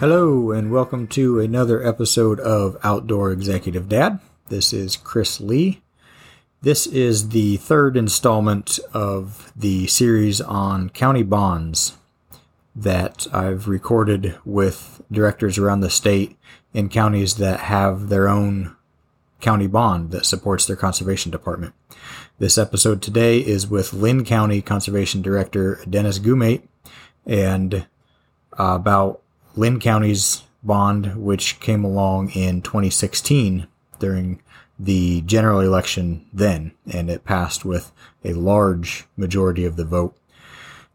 Hello, and welcome to another episode of Outdoor Executive Dad. This is Chris Lee. This is the third installment of the series on county bonds that I've recorded with directors around the state in counties that have their own county bond that supports their conservation department. This episode today is with Linn County Conservation Director Dennis Goemaat and uh, about Linn County's bond, which came along in 2016 during the general election then, and it passed with a large majority of the vote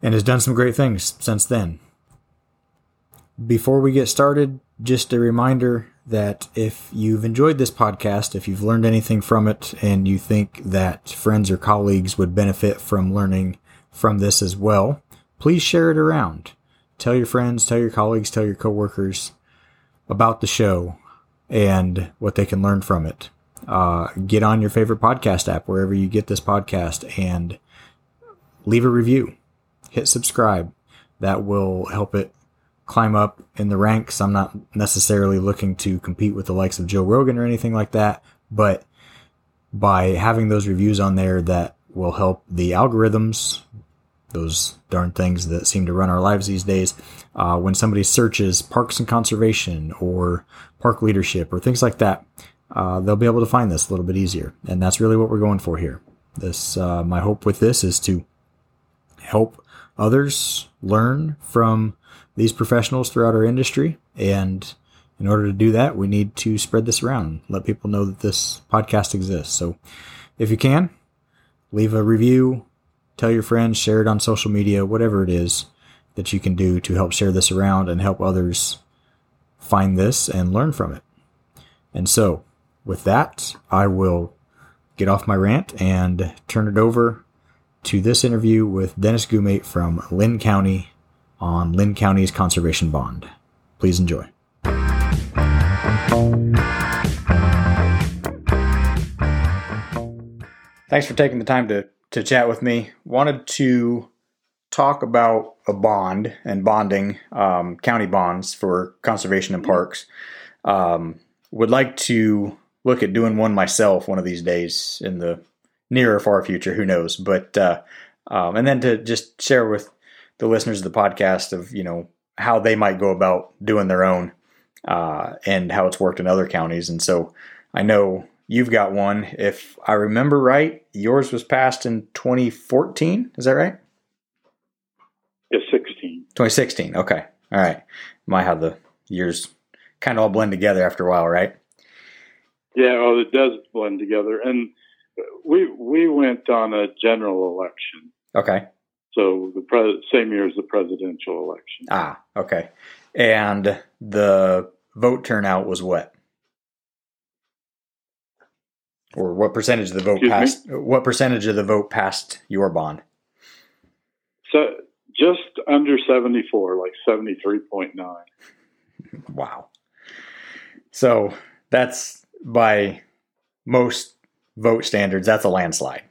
and has done some great things since then. Before we get started, just a reminder that if you've enjoyed this podcast, if you've learned anything from it, and you think that friends or colleagues would benefit from learning from this as well, please share it around. Tell your friends, tell your colleagues, tell your coworkers about the show and what they can learn from it. Uh, get on your favorite podcast app, wherever you get this podcast, and leave a review. Hit subscribe. That will help it climb up in the ranks. I'm not necessarily looking to compete with the likes of Joe Rogan or anything like that, but by having those reviews on there, that will help the algorithms, those darn things that seem to run our lives these days. Uh, when somebody searches parks and conservation or park leadership or things like that, uh, they'll be able to find this a little bit easier. And that's really what we're going for here. This, uh, my hope with this is to help others learn from these professionals throughout our industry. And in order to do that, we need to spread this around, let people know that this podcast exists. So if you can, leave a review, tell your friends, share it on social media, whatever it is that you can do to help share this around and help others find this and learn from it. And so, with that, I will get off my rant and turn it over to this interview with Dennis Goemaat from Linn County on Linn County's conservation bond. Please enjoy. Thanks for taking the time to, to chat with me. Wanted to talk about a bond and bonding, um, county bonds for conservation and parks. Um, would like to look at doing one myself one of these days in the near or far future. Who knows? But uh, um, and then to just share with the listeners of the podcast of you know how they might go about doing their own uh, and how it's worked in other counties. And so I know you've got one. If I remember right, yours was passed in 2014. Is that right? Yeah, 16. 2016. Okay. All right. Might have the years kind of all blend together after a while, right? Yeah, well, it does blend together. And we we went on a general election. Okay. So the pre- same year as the presidential election. Ah, okay. And the vote turnout was what? Or what percentage of the vote Excuse passed? What percentage of the vote passed your bond? So just under 74, like 73.9. Wow. So that's by most vote standards, that's a landslide.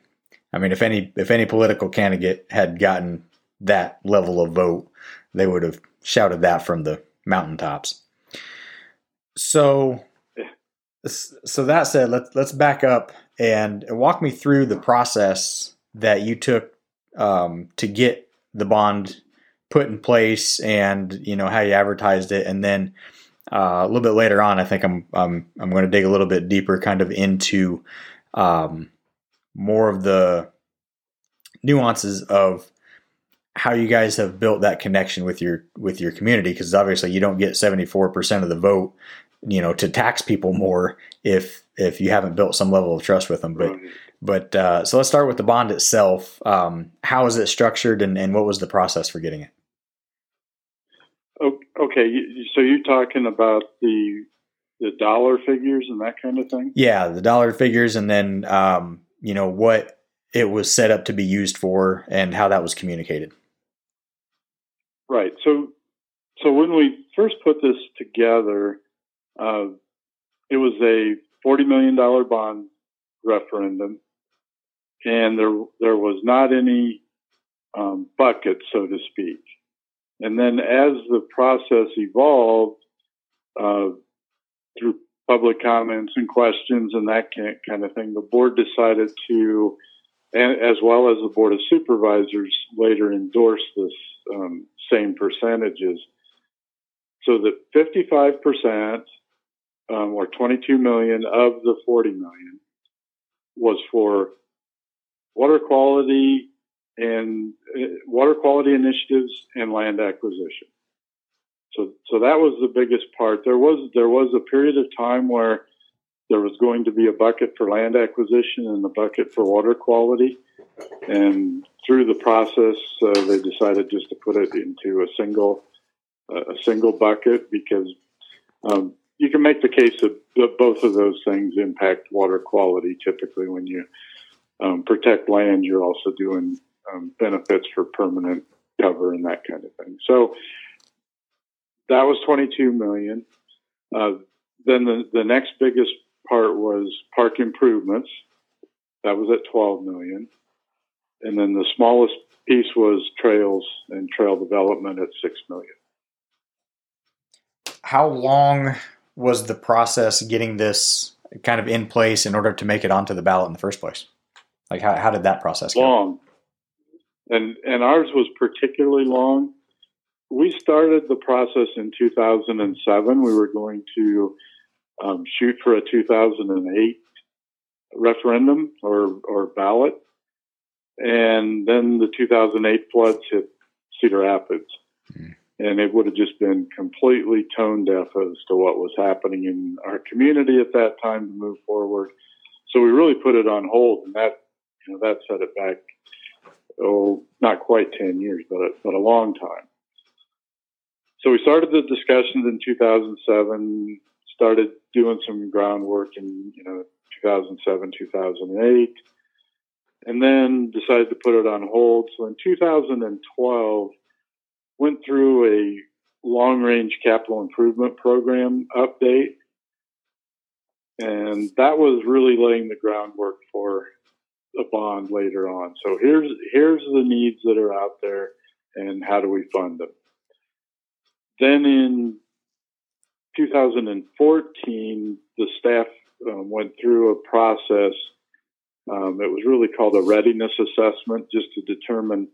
I mean, if any if any political candidate had gotten that level of vote, they would have shouted that from the mountaintops. So, so that said, let's let's back up and walk me through the process that you took um, to get the bond put in place, and you know how you advertised it, and then uh, a little bit later on, I think I'm I'm I'm going to dig a little bit deeper, kind of into um, more of the nuances of how you guys have built that connection with your with your community. Because obviously you don't get 74% of the vote you know to tax people more if if you haven't built some level of trust with them. But but uh, so let's start with the bond itself. Um, how is it structured and, and what was the process for getting it? Okay so you're talking about the the dollar figures and that kind of thing? Yeah the dollar figures and then um, you know what it was set up to be used for and how that was communicated. Right. So, so when we first put this together, uh, it was a forty million dollar bond referendum, and there there was not any um, bucket, so to speak. And then as the process evolved uh, through public comments and questions and that kind of thing, the board decided to, as well as the board of supervisors, later endorse this um, same percentages. So that 55% um, or 22 million of the 40 million was for water quality and uh, water quality initiatives and land acquisition. So, so that was the biggest part. There was there was a period of time where there was going to be a bucket for land acquisition and a bucket for water quality, and through the process, uh, they decided just to put it into a single uh, a single bucket because um, you can make the case that both of those things impact water quality. Typically, when you um, protect land, you're also doing um, benefits for permanent cover and that kind of thing. So that was 22 million. Uh, then the, the next biggest part was park improvements. That was at 12 million. And then the smallest piece was trails and trail development at 6 million. How long was the process getting this kind of in place in order to make it onto the ballot in the first place? Like how, how did that process go? Long. And and ours was particularly long we started the process in 2007. We were going to um, shoot for a 2008 referendum or, or ballot. And then the 2008 floods hit Cedar Rapids. Mm. And it would have just been completely tone deaf as to what was happening in our community at that time to move forward. So we really put it on hold, and that you know that set it back. Oh, not quite ten years, but a, but a long time so we started the discussions in 2007, started doing some groundwork in, you know, 2007, 2008, and then decided to put it on hold. So in 2012, went through a long range capital improvement program update. And that was really laying the groundwork for a bond later on. So here's here's the needs that are out there and how do we fund them. Then in 2014, the staff um, went through a process. Um, it was really called a readiness assessment, just to determine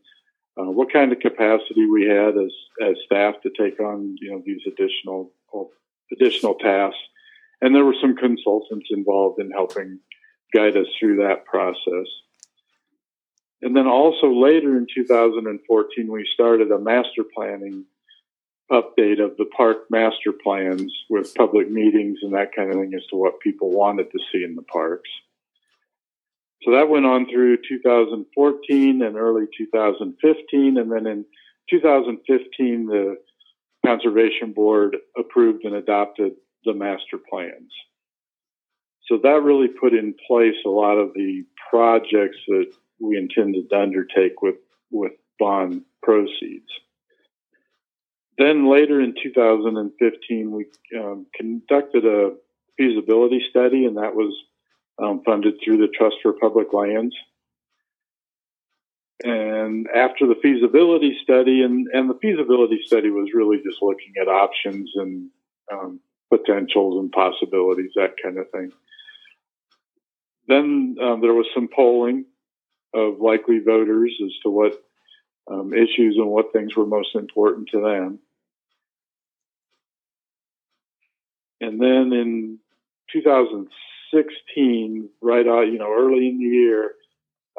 uh, what kind of capacity we had as as staff to take on you know these additional additional tasks. And there were some consultants involved in helping guide us through that process. And then also later in 2014, we started a master planning update of the park master plans with public meetings and that kind of thing as to what people wanted to see in the parks. So that went on through 2014 and early 2015. And then in 2015, the Conservation Board approved and adopted the master plans. So that really put in place a lot of the projects that we intended to undertake with, with bond proceeds. Then later in 2015, we um, conducted a feasibility study, and that was um, funded through the Trust for Public Lands. And after the feasibility study, and, and the feasibility study was really just looking at options and um, potentials and possibilities, that kind of thing. Then um, there was some polling of likely voters as to what um, issues and what things were most important to them. And then in 2016, right out, you know, early in the year,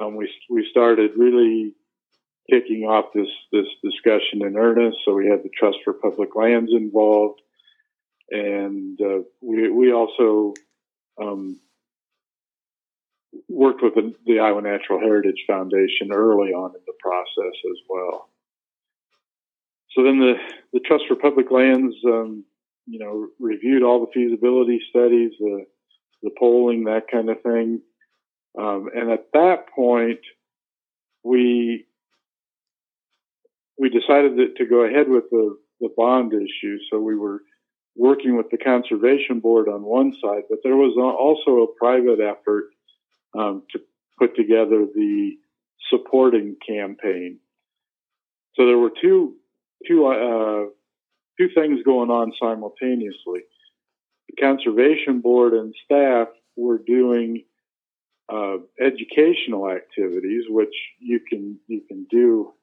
um, we we started really kicking off this this discussion in earnest. So we had the Trust for Public Lands involved, and uh, we we also um, worked with the, the, Iowa Natural Heritage Foundation early on in the process as well. So then the the Trust for Public Lands um, you know, reviewed all the feasibility studies, the the polling, that kind of thing. Um, and at that point, we we decided that, to go ahead with the the bond issue. So we were working with the conservation board on one side, but there was also a private effort um, to put together the supporting campaign. So there were two two uh, two things going on simultaneously. The conservation board and staff were doing uh, educational activities, which you can you can do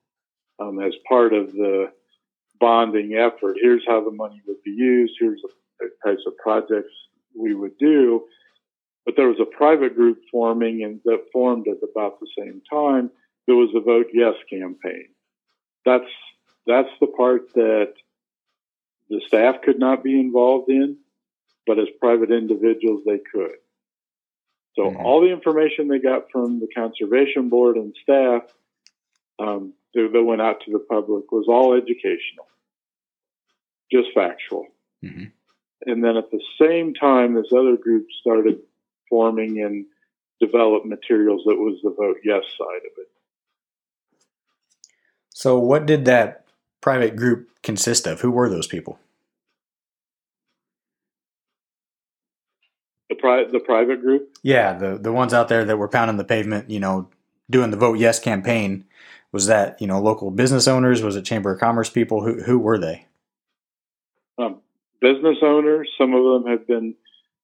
um, as part of the bonding effort. Here's how the money would be used. Here's the types of projects we would do. But there was a private group forming and that formed at about the same time. There was a vote yes campaign. That's that's the part that the staff could not be involved in, but as private individuals they could. So mm-hmm. all the information they got from the conservation board and staff um, that, that, went out to the public was all educational, just factual. Mm-hmm. And then at the same time, this other group started forming and developed materials that was the vote yes side of it. So, what did that private group consist of? Who were those people? The pri- the private group. Yeah, the the ones out there that were pounding the pavement, you know, doing the vote yes campaign. Was that you know local business owners? Was it chamber of commerce people? Who who were they? Um, business owners. Some of them have been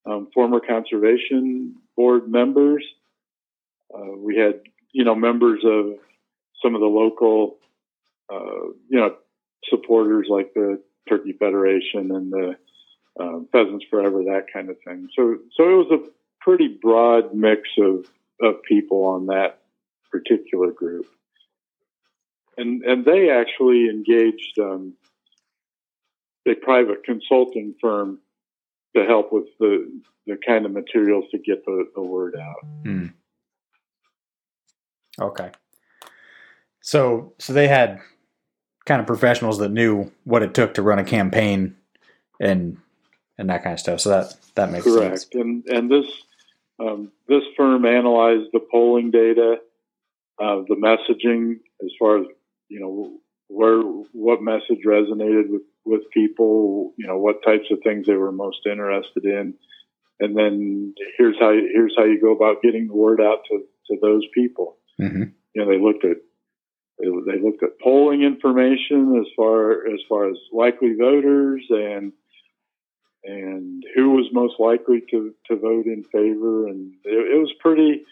um, former conservation board members. Uh, we had you know members of some of the local uh, you know supporters like the Turkey Federation and the um, Pheasants Forever, that kind of thing. So, so it was a pretty broad mix of, of people on that particular group. And, and they actually engaged um, a private consulting firm to help with the, the kind of materials to get the, the word out. Hmm. Okay. So, so they had kind of professionals that knew what it took to run a campaign and and that kind of stuff. So that that makes correct. Sense. And and this um, this firm analyzed the polling data, uh, the messaging as far as you know where what message resonated with with people. You know what types of things they were most interested in, and then here's how here's how you go about getting the word out to to those people. Mm-hmm. You know they looked at they, they looked at polling information as far as far as likely voters and and who was most likely to, to vote in favor, and it, it was pretty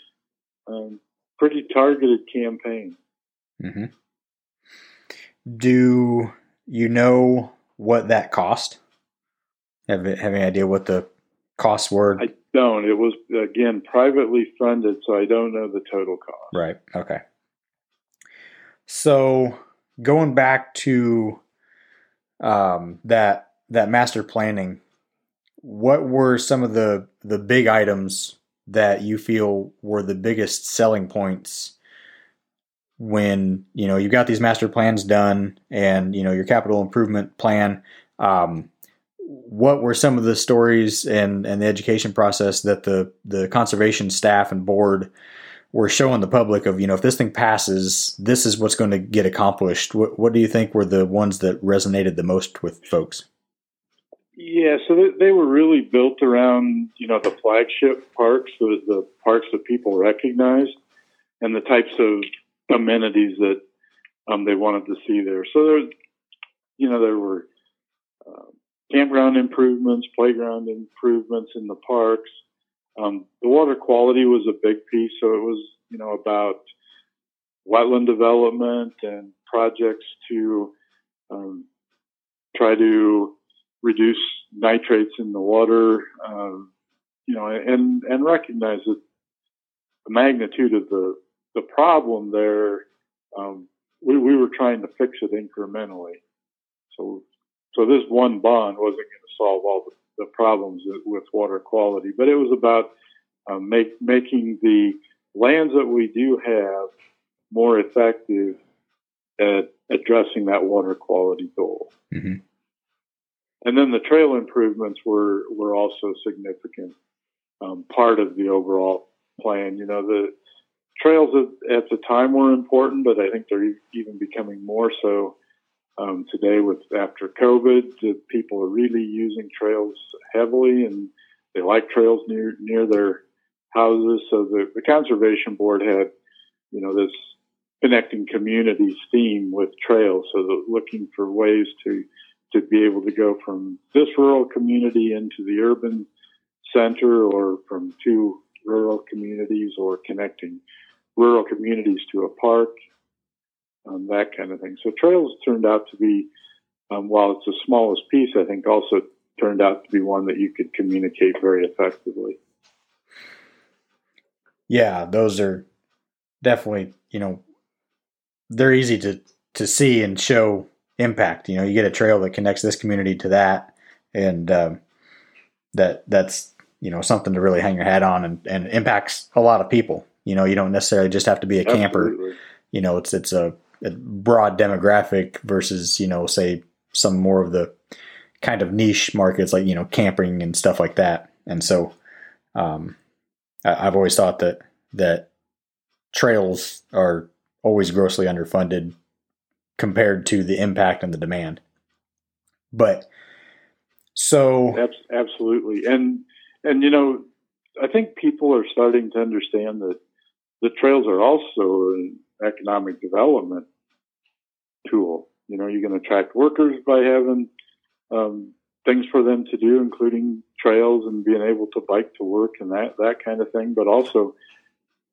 um, pretty targeted campaign. Mm-hmm. Do you know what that cost? Have have any idea what the costs were? I don't. It was again privately funded, so I don't know the total cost. Right. Okay. So going back to um, that that master planning what were some of the the big items that you feel were the biggest selling points when you know you got these master plans done and you know your capital improvement plan um, what were some of the stories and and the education process that the the conservation staff and board were showing the public of you know if this thing passes this is what's going to get accomplished what, what do you think were the ones that resonated the most with folks yeah, so they, they were really built around, you know, the flagship parks, the, parks that people recognized, and the types of amenities that um, they wanted to see there. So there, you know, there were uh, campground improvements, playground improvements in the parks. Um, the water quality was a big piece, so it was, you know, about wetland development and projects to um, try to reduce nitrates in the water, um, you know, and and recognize that the magnitude of the the problem there. Um, we, we were trying to fix it incrementally. So so this one bond wasn't going to solve all the, the problems with water quality, but it was about um, make, making the lands that we do have more effective at addressing that water quality goal. Mm-hmm. And then the trail improvements were were also significant um, part of the overall plan. You know, the trails at, at, the time were important, but I think they're even becoming more so um, today. With after COVID, people are really using trails heavily, and they like trails near near their houses. So the, the conservation board had, you know, this connecting communities theme with trails. So looking for ways to to be able to go from this rural community into the urban center or from two rural communities or connecting rural communities to a park, um, that kind of thing. So trails turned out to be, um, while it's the smallest piece, I think also turned out to be one that you could communicate very effectively. Yeah, those are definitely, you know, they're easy to, to see and show impact. You know, you get a trail that connects this community to that, and um, that that's you know something to really hang your hat on and, and impacts a lot of people. You know, you don't necessarily just have to be a camper. You know, it's it's a broad demographic versus you know say some more of the kind of niche markets like you know camping and stuff like that. And so, um, I, I've always thought that that trails are always grossly underfunded compared to the impact and the demand. But so absolutely, and and you know, I think people are starting to understand that the trails are also an economic development tool. You know, you can attract workers by having um, things for them to do, including trails and being able to bike to work and that that kind of thing. But also,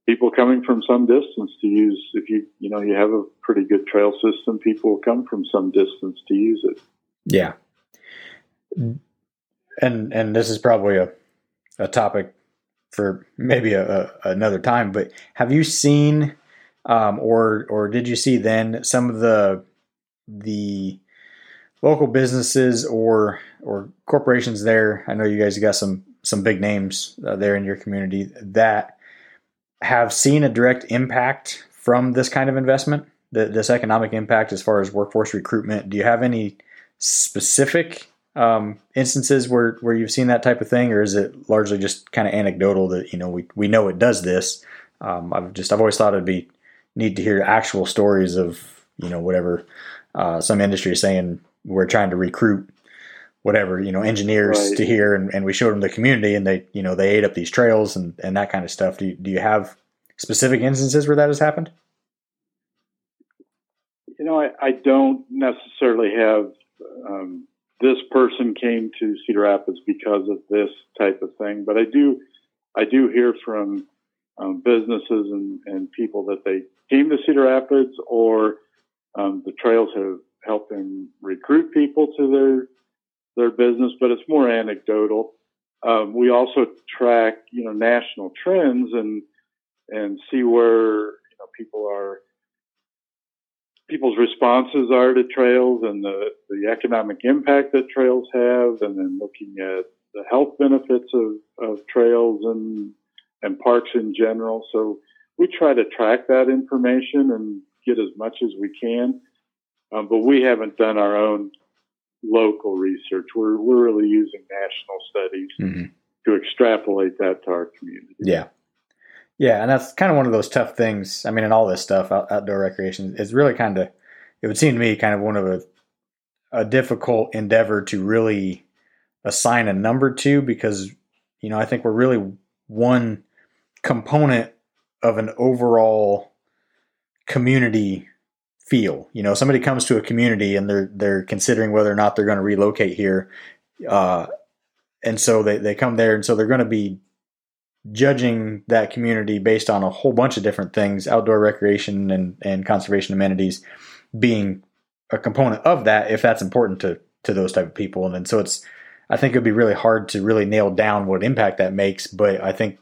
people coming from some distance to use. If you you know you have a pretty good trail system, people come from some distance to use it. Yeah, and and this is probably a a topic for maybe a, a another time. But have you seen, um, or or did you see then some of the the local businesses or or corporations there? I know you guys got some some big names uh, there in your community that have seen a direct impact from this kind of investment, the, this economic impact as far as workforce recruitment? Do you have any specific um, instances where, where you've seen that type of thing, or is it largely just kind of anecdotal that you know we, we know it does this? Um, I've just I've always thought it'd be neat to hear actual stories of you know whatever uh, some industry is saying we're trying to recruit whatever you know engineers right. to here and, and we showed them the community and they you know they ate up these trails and, and that kind of stuff do you, do you have specific instances where that has happened you know i, I don't necessarily have um, this person came to cedar rapids because of this type of thing but i do i do hear from um, businesses and, and people that they came to cedar rapids or um, the trails have helped them recruit people to their their business, but it's more anecdotal. Um, we also track, you know, national trends and and see where you know people are people's responses are to trails and the, the economic impact that trails have, and then looking at the health benefits of, of trails and and parks in general. So we try to track that information and get as much as we can. Um, but we haven't done our own local research. We're we're really using national studies mm-hmm. to extrapolate that to our community. Yeah. Yeah, and that's kind of one of those tough things. I mean, in all this stuff, out, outdoor recreation is really kind of, it would seem to me, kind of one of a, a difficult endeavor to really assign a number to because, you know, I think we're really one component of an overall community feel. You know, somebody comes to a community and they're they're considering whether or not they're going to relocate here, uh, and so they they come there, and so they're going to be judging that community based on a whole bunch of different things, outdoor recreation and and conservation amenities being a component of that if that's important to to those type of people, and then so it's. I think it'd be really hard to really nail down what impact that makes, but I think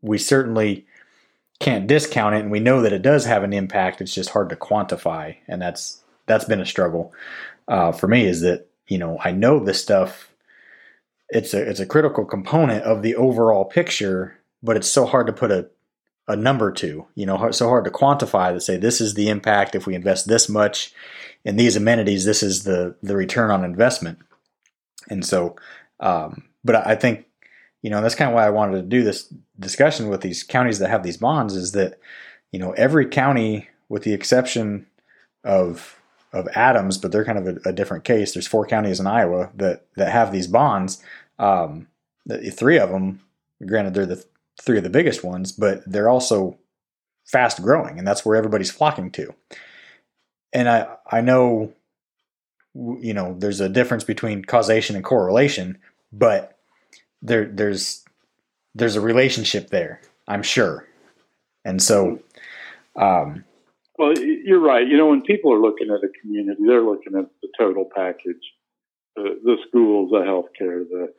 we certainly can't discount it and we know that it does have an impact it's just hard to quantify and that's that's been a struggle uh, for me is that you know i know this stuff it's a it's a critical component of the overall picture but it's so hard to put a a number to you know so hard to quantify to say this is the impact if we invest this much in these amenities this is the the return on investment. And so um, but i think you know, that's kind of why I wanted to do this discussion with these counties that have these bonds is that, you know, every county, with the exception of of Adams, but they're kind of a, a different case. There's four counties in Iowa that that have these bonds. Um, the, three of them, granted, they're the three of the biggest ones, but they're also fast growing, and that's where everybody's flocking to. And I I know you know there's a difference between causation and correlation, but there there's there's a relationship there, I'm sure. And so um, well, you're right. You know, when people are looking at a community, they're looking at the total package: the, the schools, the healthcare, the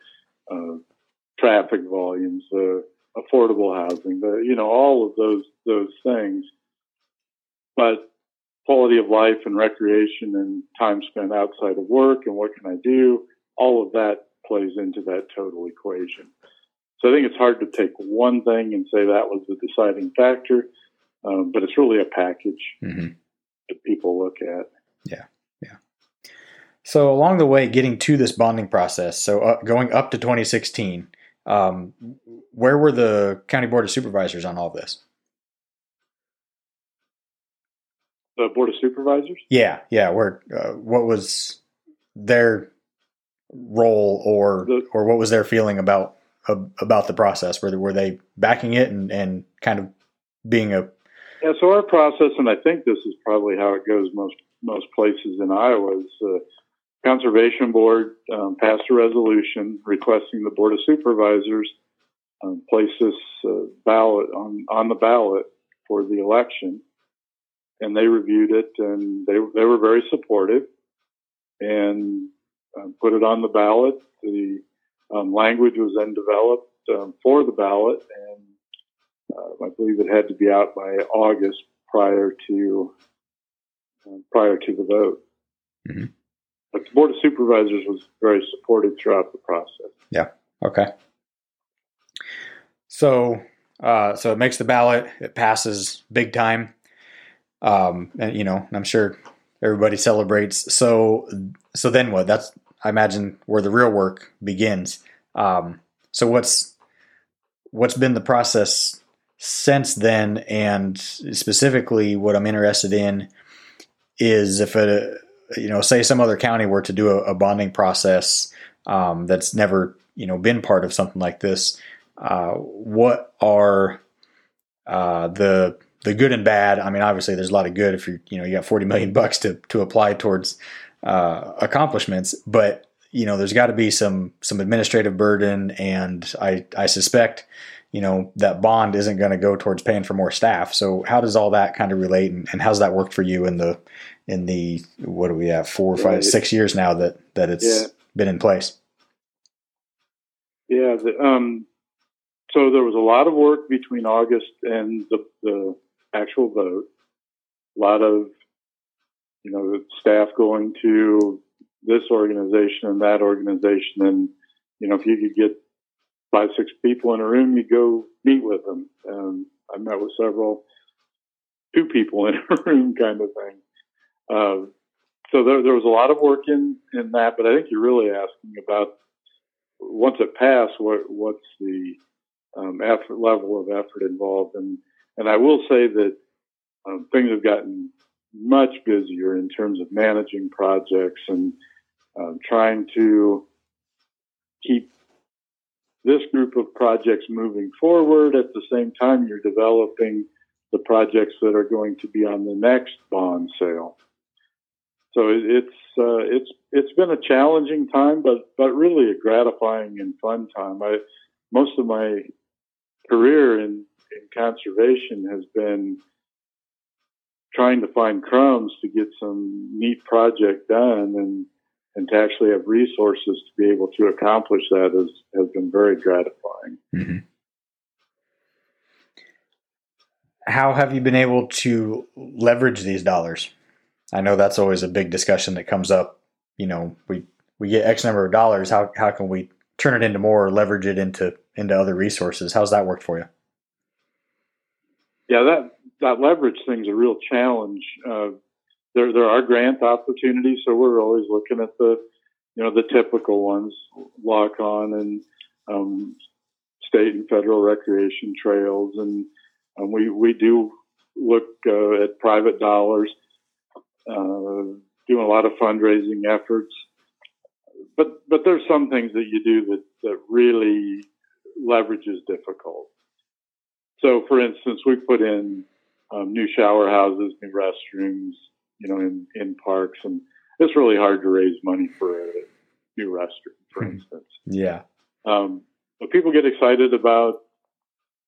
uh, traffic volumes, the affordable housing, the you know all of those those things. But quality of life and recreation and time spent outside of work and what can I do, all of that plays into that total equation. So I think it's hard to take one thing and say that was the deciding factor, um, but it's really a package mm-hmm. that people look at. Yeah, yeah. So along the way, getting to this bonding process, so uh, going up to 2016, um, where were the county board of supervisors on all this? The board of supervisors? Yeah, yeah. Where uh, what was their role, or the, or what was their feeling about about the process? Were they, were they backing it and and kind of being a yeah? So our process, and I think this is probably how it goes most most places in Iowa. Is uh, Conservation Board um, passed a resolution requesting the Board of Supervisors um, place this uh, ballot on, on the ballot for the election. And they reviewed it and they, they were very supportive and um, put it on the ballot. The um, language was then developed um, for the ballot, and uh, I believe it had to be out by August prior to uh, prior to the vote. Mm-hmm. But the Board of Supervisors was very supportive throughout the process. Yeah. Okay. So, uh, so it makes the ballot. It passes big time. Um, and you know, I'm sure everybody celebrates. So, so then what? That's I imagine where the real work begins. Um, so what's what's been the process since then, and specifically, what I'm interested in is if a you know, say some other county were to do a, a bonding process um, that's never, you know, been part of something like this, uh, what are uh, the the good and bad? I mean, obviously, there's a lot of good if you you know you got 40 million bucks to to apply towards uh, accomplishments, but you know, there's got to be some some administrative burden, and I I suspect you know that bond isn't going to go towards paying for more staff. So how does all that kind of relate, and, and how's that worked for you in the in the what do we have four, five, right. six years now that that it's yeah. been in place? Yeah, the, um, so there was a lot of work between August and the, the actual vote. A lot of you know staff going to this organization and that organization, and you know if you could get five six people in a room, you go meet with them. I met with several two people in a room kind of thing. Uh, so there, there was a lot of work in, in that, but I think you're really asking about once it passed, what, what's the um, effort level of effort involved, and and I will say that um, things have gotten much busier in terms of managing projects and um, trying to keep this group of projects moving forward. At the same time, you're developing the projects that are going to be on the next bond sale so it's uh, it's it's been a challenging time, but but really a gratifying and fun time. I most of my career in, in conservation has been trying to find crumbs to get some neat project done and and to actually have resources to be able to accomplish that has, has been very gratifying. Mm-hmm. How have you been able to leverage these dollars? I know that's always a big discussion that comes up. You know, we we get X number of dollars. How how can we turn it into more or leverage it into into other resources? How's that worked for you? Yeah, that that leverage thing's a real challenge. Uh, there there are grant opportunities, so we're always looking at the you know the typical ones, LAWCON and um, state and federal recreation trails, and um, we we do look uh, at private dollars uh, doing a lot of fundraising efforts. But but there's some things that you do that, that really leverage is difficult. So, for instance, we put in um, new shower houses, new restrooms, you know, in, in parks. And it's really hard to raise money for a new restroom, for hmm. instance. Yeah. Um, but people get excited about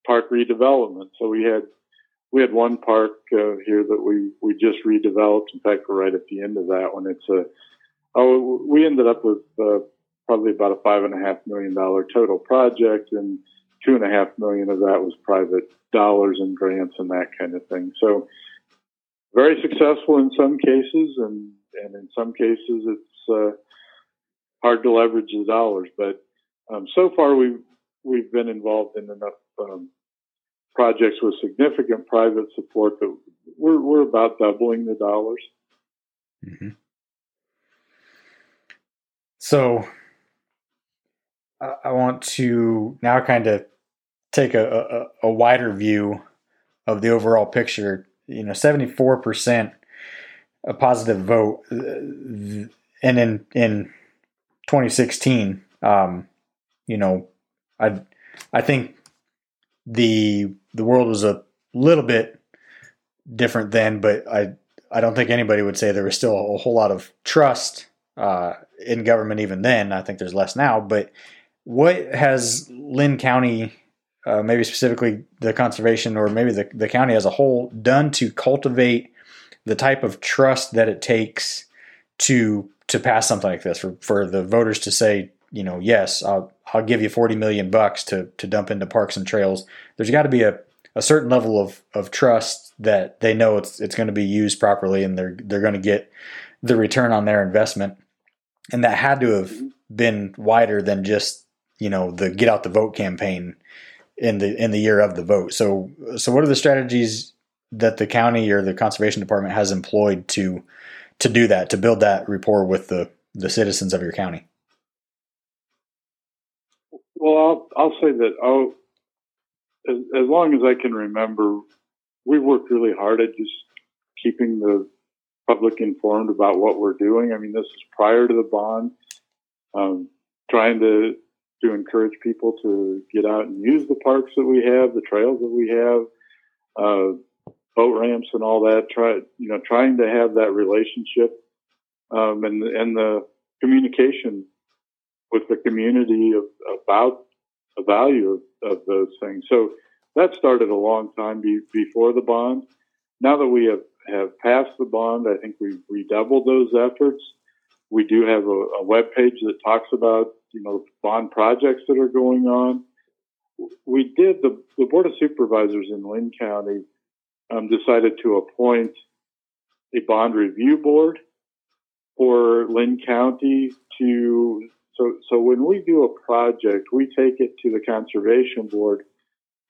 park redevelopment. So we had we had one park uh, here that we we just redeveloped. In fact, we're right at the end of that one. It's a oh we ended up with uh, probably about a five and a half million dollar total project, and two and a half million of that was private dollars and grants and that kind of thing. So very successful in some cases, and and in some cases it's uh, hard to leverage the dollars. But um, so far we've we've been involved in enough um, projects with significant private support that we're we're about doubling the dollars. Mm-hmm. So I want to now kind of take a, a, a wider view of the overall picture. You know, seventy four percent a positive vote, uh, and in in twenty sixteen, um, you know, I I think the the world was a little bit different then, but I I don't think anybody would say there was still a whole lot of trust uh, in government even then. I think there's less now. But what has Linn County, uh, maybe specifically the conservation or maybe the, the county as a whole, done to cultivate the type of trust that it takes to to pass something like this for, for the voters to say, you know, yes, I'll I'll give you 40 million bucks to to dump into parks and trails. There's got to be a, a certain level of, of trust that they know it's it's going to be used properly and they're they're going to get the return on their investment. And that had to have been wider than just, you know, the get out the vote campaign in the in the year of the vote. So so what are the strategies that the county or the conservation department has employed to to do that, to build that rapport with the the citizens of your county? Well, I'll, I'll say that oh, as, as long as I can remember, we worked really hard at just keeping the public informed about what we're doing. I mean, this is prior to the bond, um, trying to to encourage people to get out and use the parks that we have, the trails that we have, uh, boat ramps and all that. Try, you know, trying to have that relationship um, and and the communication with the community of, about the value of, of, those things. So that started a long time be, before the bond. Now that we have, have passed the bond, I think we've redoubled those efforts. We do have a, a web page that talks about, you know, bond projects that are going on. We did, the, the Board of Supervisors in Linn County um, decided to appoint a bond review board for Linn County to so, so when we do a project, we take it to the conservation board.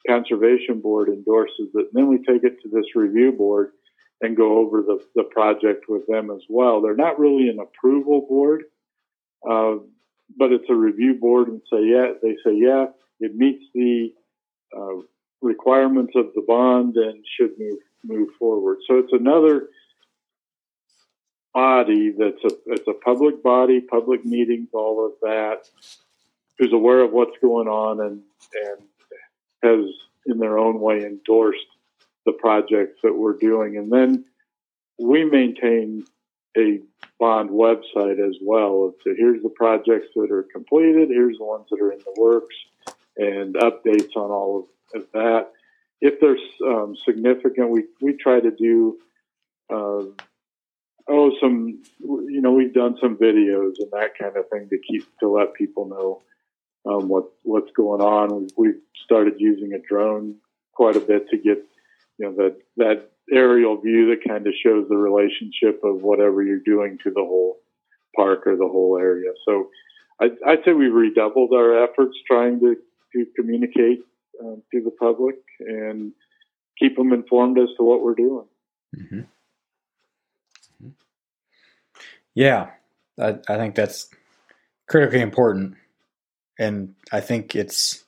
Conservation board endorses it, and then we take it to this review board and go over the, the project with them as well. They're not really an approval board, uh, but it's a review board, and say yeah, they say yeah, it meets the uh, requirements of the bond and should move move forward. So it's another body that's a it's a public body, public meetings, all of that, who's aware of what's going on and and has in their own way endorsed the projects that we're doing. And then we maintain a bond website as well. So here's the projects that are completed, here's the ones that are in the works, and updates on all of, of that. If there's um, significant, we, we try to do uh, oh, some, you know, we've done some videos and that kind of thing to keep to let people know um, what what's going on. We've started using a drone quite a bit to get, you know, that that aerial view that kind of shows the relationship of whatever you're doing to the whole park or the whole area. So I'd, I'd say we've redoubled our efforts trying to, to communicate um, to the public and keep them informed as to what we're doing. Mm-hmm. Yeah, I, I think that's critically important, and I think it's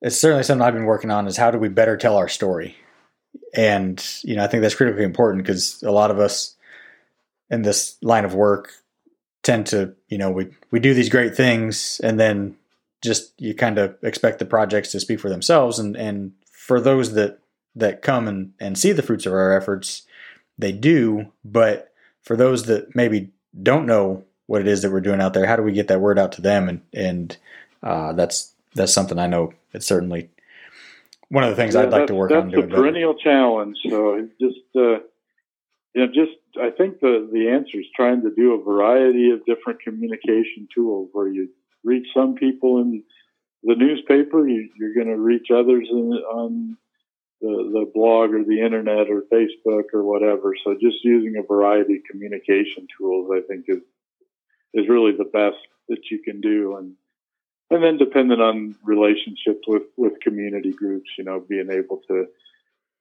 it's certainly something I've been working on. Is how do we better tell our story? And you know, I think that's critically important because a lot of us in this line of work tend to, you know, we we do these great things, and then just you kind of expect the projects to speak for themselves, and and for those that that come and, and see the fruits of our efforts, they do. But for those that maybe don't know what it is that we're doing out there, how do we get that word out to them? And and uh, that's that's something I know it's certainly one of the things yeah, I'd like to work that's on. That's a perennial better. challenge. So just uh, you know, just I think the the answer is trying to do a variety of different communication tools where you reach some people in the newspaper, you, are going to reach others in, on the, the blog or the internet or Facebook or whatever. So just using a variety of communication tools, I think is is really the best that you can do, and and then dependent on relationships with with community groups, you know, being able to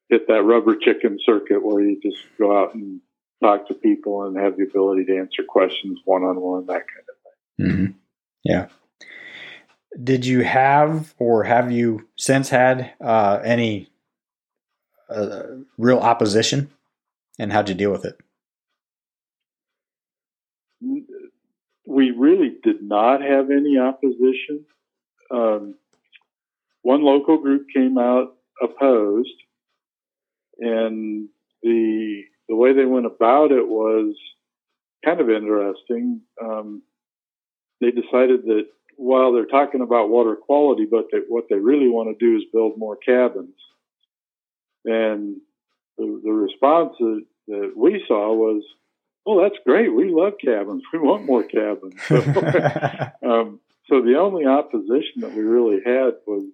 hit that rubber chicken circuit where you just go out and talk to people and have the ability to answer questions one on one, that kind of thing. Mm-hmm. Yeah. Did you have or have you since had uh, any uh, real opposition, and how'd you deal with it? We really did not have any opposition. Um, one local group came out opposed, and the the way they went about it was kind of interesting. Um, they decided that while they're talking about water quality, but they, what they really want to do is build more cabins. And the, the response that, that we saw was, "Oh, that's great. We love cabins. We want more cabins." So, um, so the only opposition that we really had was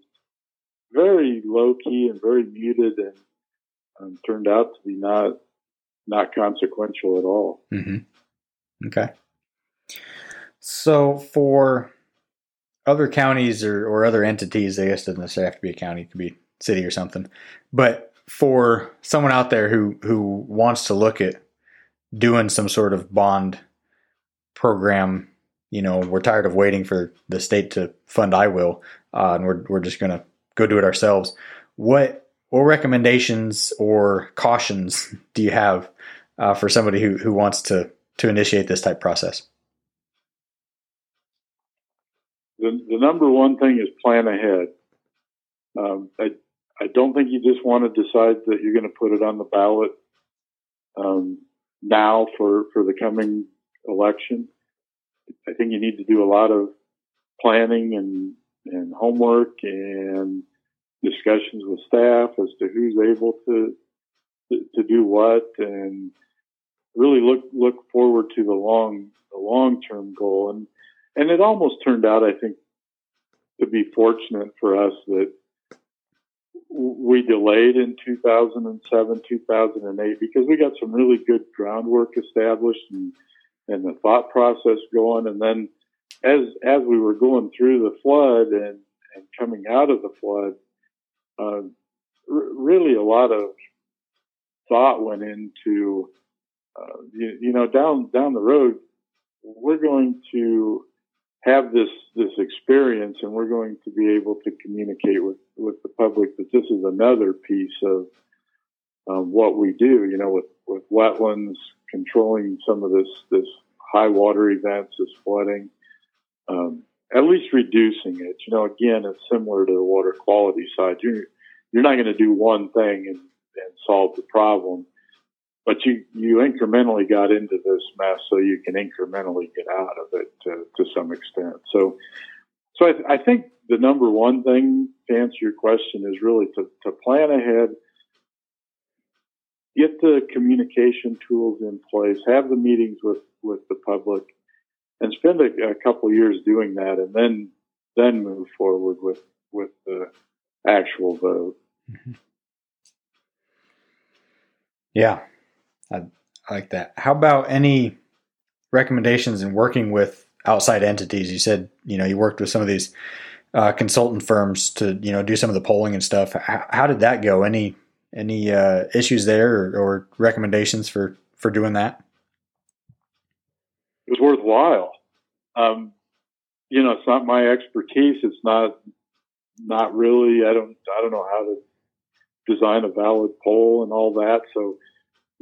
very low key and very muted, and um, turned out to be not not consequential at all. Mm-hmm. Okay. So for other counties or, or other entities, I guess doesn't necessarily have to be a county, it could be city or something. But for someone out there who who wants to look at doing some sort of bond program, you know, we're tired of waiting for the state to fund IWILL, uh, and we're we're just gonna go do it ourselves. What what recommendations or cautions do you have uh, for somebody who who wants to to initiate this type process? the, the number one thing is plan ahead. Um, I, I don't think you just want to decide that you're going to put it on the ballot um, now for, for the coming election. I think you need to do a lot of planning and, and homework and discussions with staff as to who's able to, to, to do what and really look, look forward to the long, the long term goal. And and it almost turned out, I think, to be fortunate for us that we delayed in 2007, 2008 because we got some really good groundwork established and, and the thought process going. And then as, as we were going through the flood and, and coming out of the flood, uh, r- really a lot of thought went into, uh, you, you know, down, down the road, we're going to have this this experience, and we're going to be able to communicate with with the public that this is another piece of um, what we do. You know, with with wetlands controlling some of this this high water events, this flooding, um, at least reducing it. You know, again, it's similar to the water quality side. You're you're not going to do one thing and, and solve the problem but you you incrementally got into this mess so you can incrementally get out of it to, to some extent. So, so I, I, think the number one thing to answer your question is really to, to plan ahead, get the communication tools in place, have the meetings with with the public, and spend a, a couple years doing that, and then then move forward with with the actual vote. Mm-hmm. Yeah, I, I like that. How about any recommendations in working with outside entities? You said you know you worked with some of these uh, consultant firms to you know do some of the polling and stuff. How, how did that go? Any any uh, issues there or, or, recommendations for for doing that? It was worthwhile. Um, you know, it's not my expertise. It's not not really. I don't I don't know how to design a valid poll and all that. So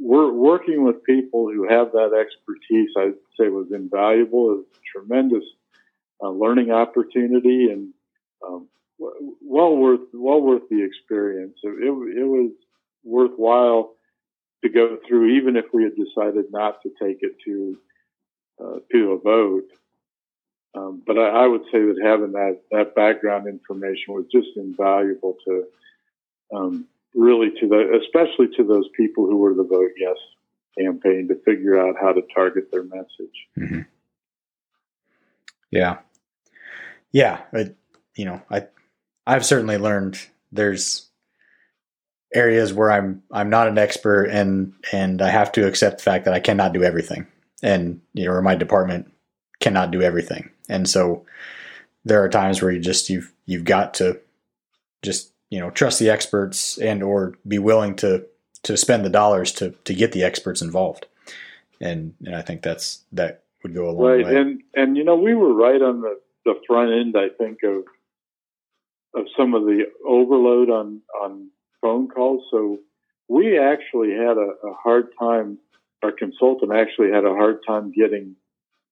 we're working with people who have that expertise. I'd say was invaluable. It was a tremendous uh, learning opportunity and um, well worth well worth the experience. It, it, it, was worthwhile to go through, even if we had decided not to take it to uh, to a vote. Um, but I, I, would say that having that that background information was just invaluable to um, really to the especially to those people who were the vote yes campaign to figure out how to target their message. Mm-hmm. Yeah, yeah. But you know, I I've certainly learned there's areas where I'm I'm not an expert and and I have to accept the fact that I cannot do everything and you know or my department cannot do everything and so there are times where you just you've you've got to just you know trust the experts and or be willing to to spend the dollars to to get the experts involved and and I think that's that would go a long right. way and and you know we were right on the the front end I think of of some of the overload on on phone calls. So we actually had a, a hard time. Our consultant actually had a hard time getting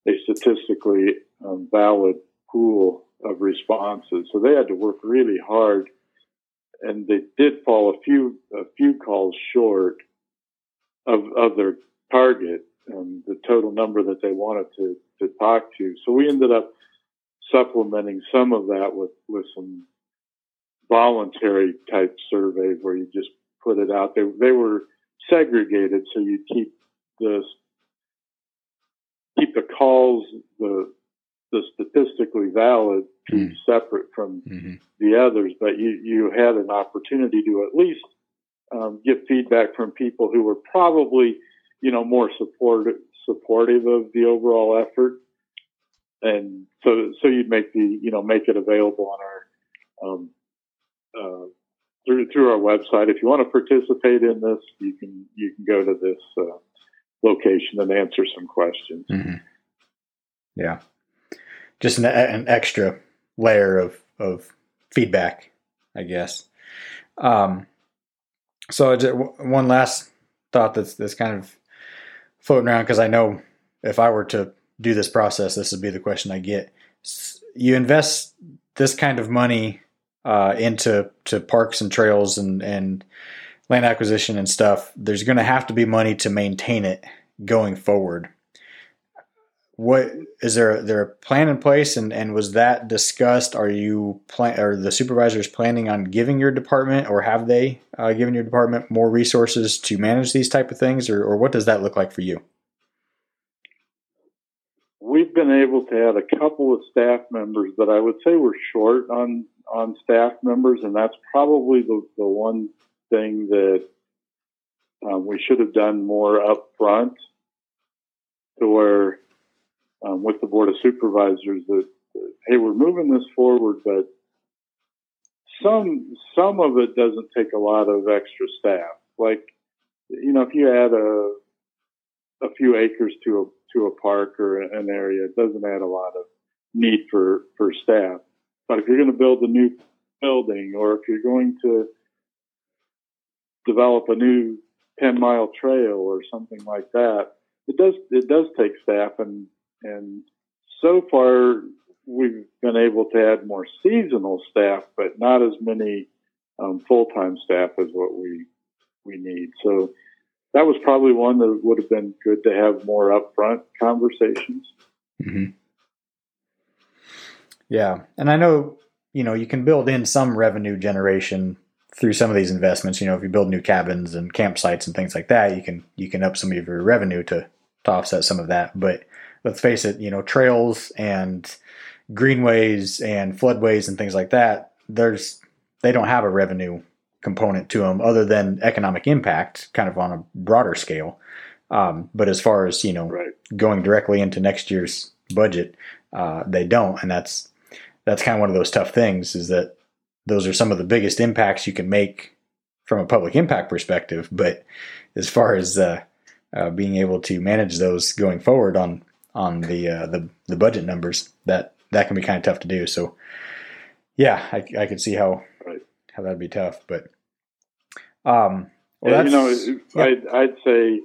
a statistically um, valid pool of responses. So they had to work really hard, and they did fall a few a few calls short of of their target, um, the total number that they wanted to to talk to. So we ended up supplementing some of that with with some voluntary type surveys where you just put it out there. They were segregated, so you keep the keep the calls the the statistically valid mm. separate from mm-hmm. the others, but you you had an opportunity to at least um, get feedback from people who were probably you know more supportive supportive of the overall effort, and so so you'd make the you know make it available on our um, uh, through through our website. If you want to participate in this, you can you can go to this uh, location and answer some questions. Mm-hmm. Yeah, just an, an, extra layer of of feedback, I guess. Um, so one last thought that's that's kind of floating around because I know if I were to do this process, this would be the question I get. You invest this kind of money uh, into to parks and trails and and land acquisition and stuff, there's going to have to be money to maintain it going forward. What is there? There a plan in place, and and was that discussed? Are you plan? Are the supervisors planning on giving your department, or have they uh, given your department more resources to manage these type of things, or or what does that look like for you? We've been able to add a couple of staff members, but I would say we're short on on staff members, and that's probably the, the one thing that um, we should have done more up front to where um, with the board of supervisors that, that, hey we're moving this forward but some some of it doesn't take a lot of extra staff. Like you know if you add a a few acres to a to a park or an area it doesn't add a lot of need for for staff. But if you're going to build a new building or if you're going to develop a new 10 mile trail or something like that, it does, it does take staff and, and so far we've been able to add more seasonal staff, but not as many um, full-time staff as what we, we need. So that was probably one that would have been good to have more upfront conversations. Mm-hmm. Yeah, and I know you know you can build in some revenue generation through some of these investments. You know, if you build new cabins and campsites and things like that, you can you can up some of your revenue to to offset some of that. But let's face it, you know, trails and greenways and floodways and things like that, there's they don't have a revenue component to them other than economic impact, kind of on a broader scale. Um, but as far as you know, right. going directly into next year's budget, uh, they don't, and that's that's kind of one of those tough things is that those are some of the biggest impacts you can make from a public impact perspective. But as far as uh, uh, being able to manage those going forward on on the uh, the the budget numbers, that that can be kind of tough to do. So yeah, I, I could see how right. how that'd be tough. But um, well, yeah, you know, yeah. I'd, I'd say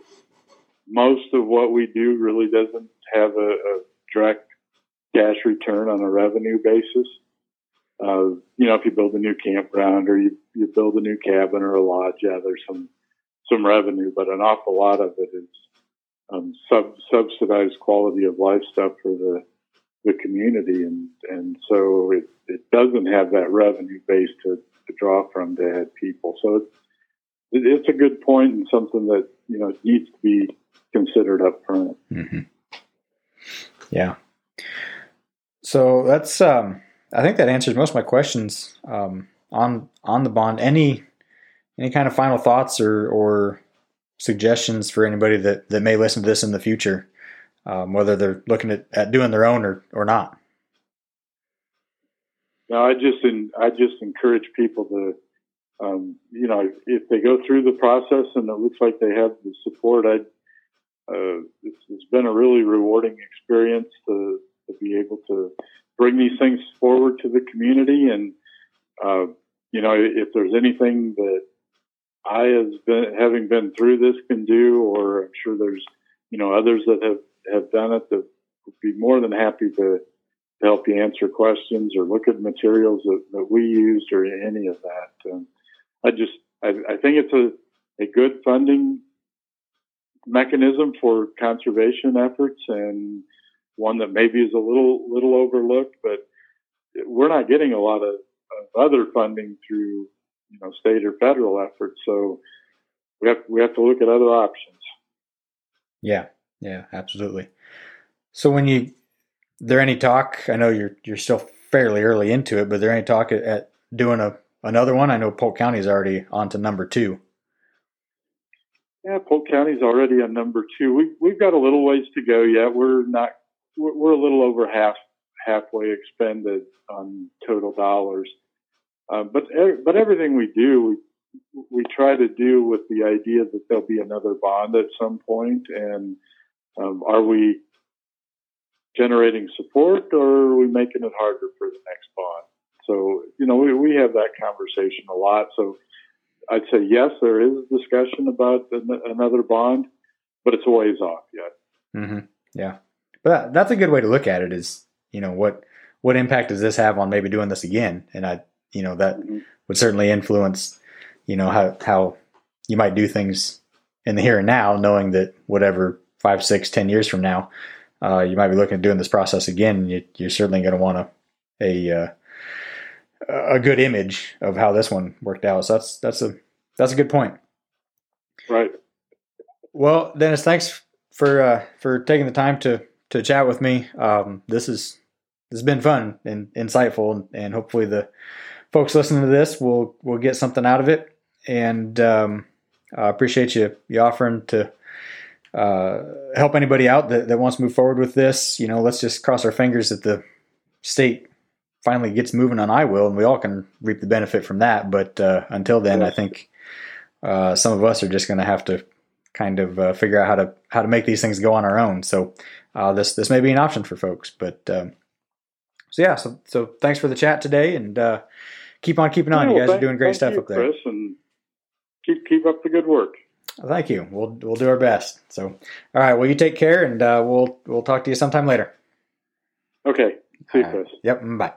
most of what we do really doesn't have a, a direct cash return on a revenue basis. Uh, you know, if you build a new campground or you, you build a new cabin or a lodge, yeah, there's some some revenue, but an awful lot of it is um, sub, subsidized quality of life stuff for the the community, and and so it, it doesn't have that revenue base to, to draw from to add people. So it's it's a good point and something that you know needs to be considered up front. Mm-hmm. Yeah. So that's um, I think that answers most of my questions um, on on the bond. Any any kind of final thoughts or or suggestions for anybody that that may listen to this in the future, um, whether they're looking at, at doing their own or or not. No, I just I just encourage people to, um, you know, if they go through the process and it looks like they have the support, I, uh, it's, it's been a really rewarding experience to, to be able to bring these things forward to the community. And, uh, you know, if there's anything that I, has been, having been through this, can do, or I'm sure there's, you know, others that have, have done it that would be more than happy to, to help you answer questions or look at materials that, that we used or any of that. Um, I just, I, I think it's a, a good funding mechanism for conservation efforts and one that maybe is a little little overlooked, but we're not getting a lot of, of other funding through you know state or federal efforts, so we have we have to look at other options. Yeah, yeah, absolutely. So when you there any talk? I know you're you're still fairly early into it, but there any talk at, at doing a another one? I know Polk County is already on to number two. Yeah, Polk County's already on number two. We we've got a little ways to go yet. We're not we're, we're a little over half halfway expended on total dollars. Uh, but but everything we do, we, we try to do with the idea that there'll be another bond at some point, and um, are we generating support or are we making it harder for the next bond? So you know we we have that conversation a lot. So I'd say yes, there is discussion about another bond, but it's a ways off yet. Mm-hmm. Yeah, but that's a good way to look at it. Is you know what what impact does this have on maybe doing this again? And I you know that mm-hmm. would certainly influence you know how how you might do things in the here and now, knowing that whatever five, six, ten years from now, uh, you might be looking at doing this process again. You, are certainly going to want a a uh, a good image of how this one worked out. So that's that's a that's a good point. Right. Well, Dennis, thanks for uh, for taking the time to to chat with me. Um, this is this has been fun and insightful, and hopefully the folks listening to this will will get something out of it. And um, I appreciate you you offering to uh, help anybody out that, that wants to move forward with this. You know, let's just cross our fingers that the state finally gets moving on IWILL, and we all can reap the benefit from that. But uh, until then, yes. I think uh, some of us are just going to have to kind of uh, figure out how to how to make these things go on our own. So uh, this this may be an option for folks. But um, so yeah, so so thanks for the chat today, and uh, keep on keeping on. Yeah, you guys thank, are doing great stuff you, up there. Chris, and keep keep up the good work. Thank you. We'll we'll do our best. So, all right. Well, you take care, and uh, we'll we'll talk to you sometime later. Okay. See you, Chris. Yep. Bye.